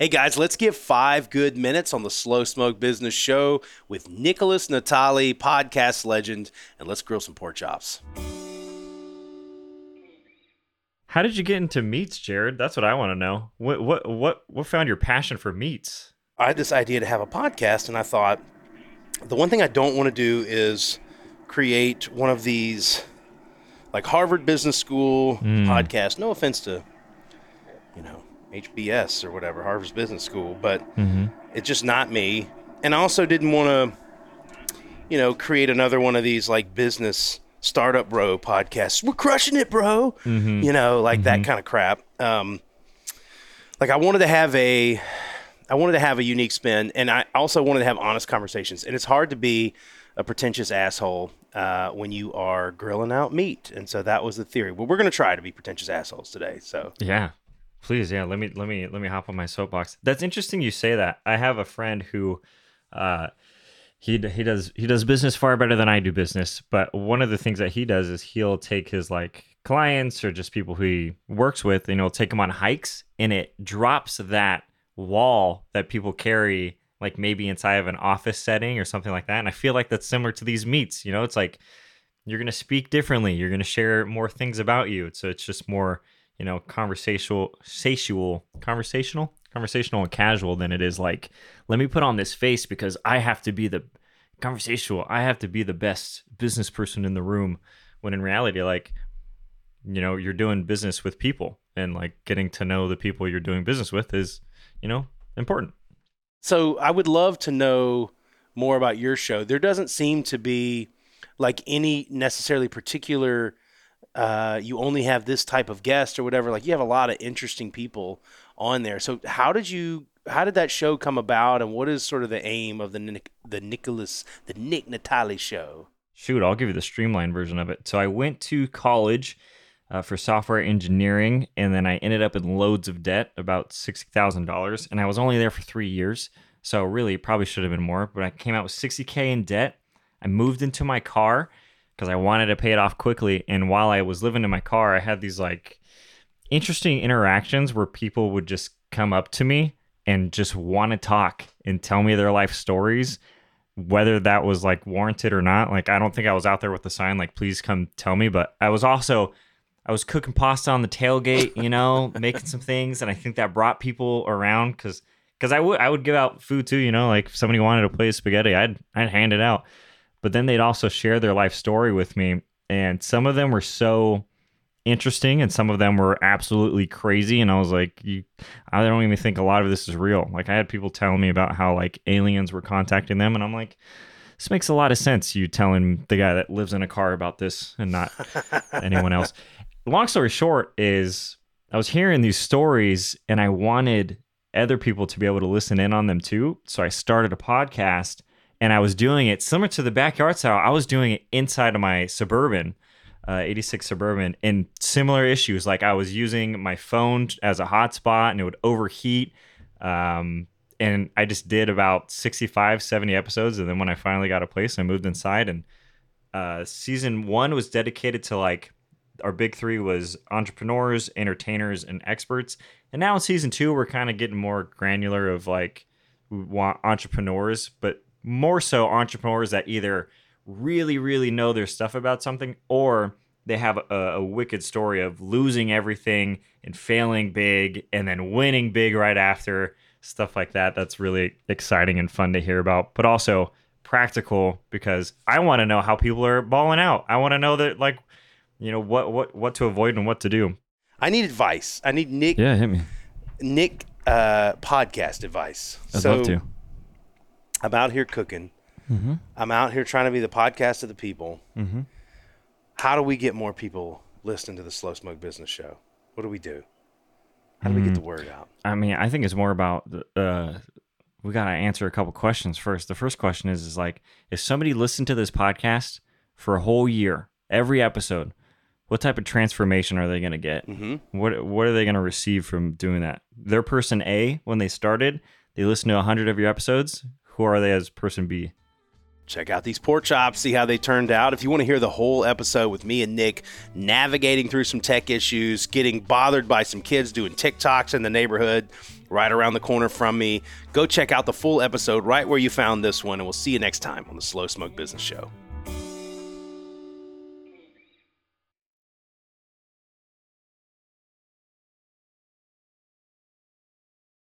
Hey guys, let's get five good minutes on the Slow Smoke Business Show with Nickolas Natali, podcast legend, and let's grill some pork chops. How did you get into meats, Jarrod? That's what I want to know. What what what what found your passion for meats? I had this idea to have a podcast, and I thought the one thing I don't want to do is create one of these like Harvard Business School Mm. podcasts. No offense to, you know, HBS or whatever, Harvard's Business School, but it's just not me. And I also didn't want to, you know, create another one of these like business startup bro podcasts. We're crushing it, bro. You know, like that kind of crap. Um, like I wanted to have a, I wanted to have a unique spin, and I also wanted to have honest conversations. And it's hard to be a pretentious asshole uh, when you are grilling out meat. And so that was the theory. But we're going to try to be pretentious assholes today. So Yeah. Please, yeah, let me let me let me hop on my soapbox. That's interesting you say that. I have a friend who uh he he does he does business far better than I do business, but one of the things that he does is he'll take his like clients or just people who he works with and he'll take them on hikes and it drops that wall that people carry like maybe inside of an office setting or something like that. And I feel like that's similar to these meets, you know, it's like you're to speak differently, you're to share more things about you. So it's just more you know, conversational, satial, conversational, conversational and casual than it is like, let me put on this face because I have to be the conversational. I have to be the best business person in the room. When in reality, like, you know, you're doing business with people and like getting to know the people you're doing business with is, you know, important. So I would love to know more about your show. There doesn't seem to be like any necessarily particular uh, you only have this type of guest or whatever. Like you have a lot of interesting people on there. So how did you how did that show come about and what is sort of the aim of the Nick, the Nickolas the Nick Natali show? Shoot, I'll give you the streamlined version of it. So I went to college uh, for software engineering, and then I ended up in loads of debt, about sixty thousand dollars, and I was only there for three years. So really, probably should have been more. But I came out with sixty k in debt. I moved into my car because I wanted to pay it off quickly. And while I was living in my car, I had these like interesting interactions where people would just come up to me and just want to talk and tell me their life stories whether that was like warranted or not like i don't think i was out there with the sign like please come tell me but i was also i was cooking pasta on the tailgate you know making some things and i think that brought people around because because i would i would give out food too you know like if somebody wanted a plate of spaghetti i'd i'd hand it out but then they'd also share their life story with me and some of them were so interesting and some of them were absolutely crazy and i was like you i don't even think a lot of this is real. Like i had people telling me about how like aliens were contacting them and i'm like this makes a lot of sense you telling the guy that lives in a car about this and not anyone else. Long story short is i was hearing these stories and i wanted other people to be able to listen in on them too so i started a podcast and i was doing it similar to the backyard style i was doing it inside of my suburban uh, 86 Suburban and similar issues. Like I was using my phone as a hotspot and it would overheat. Um, and I just did about 65, 70 episodes. And then when I finally got a place, I moved inside. And uh, season one was dedicated to like our big three was entrepreneurs, entertainers, and experts. And now in season two, we're kind of getting more granular of like we want entrepreneurs, but more so entrepreneurs that either really, really know their stuff about something or they have a, a wicked story of losing everything and failing big and then winning big right after stuff like that. That's really exciting and fun to hear about, but also practical because I want to know how people are balling out. I want to know that like you know what what what to avoid and what to do. I need advice. I need Nick Yeah, hit me. Nick uh, podcast advice. I'd so love to. I'm out here cooking. Mm-hmm. I'm out here trying to be the podcast of the people. Mhm. How do we get more people listening to the Slow Smoke Business Show? What do we do? How do we Mm. get the word out? I mean, I think it's more about the, uh, we got to answer a couple questions first. The first question is, is like, if somebody listened to this podcast for a whole year, every episode, what type of transformation are they going to get? Mm-hmm. What What are they going to receive from doing that? They're person A when they started. They listened to hundred of your episodes. Who are they as person B? Check out these pork chops, see how they turned out. If you want to hear the whole episode with me and Nick navigating through some tech issues, getting bothered by some kids doing TikToks in the neighborhood, right around the corner from me. Go check out the full episode right where you found this one, and we'll see you next time on the Slow Smoke Business Show.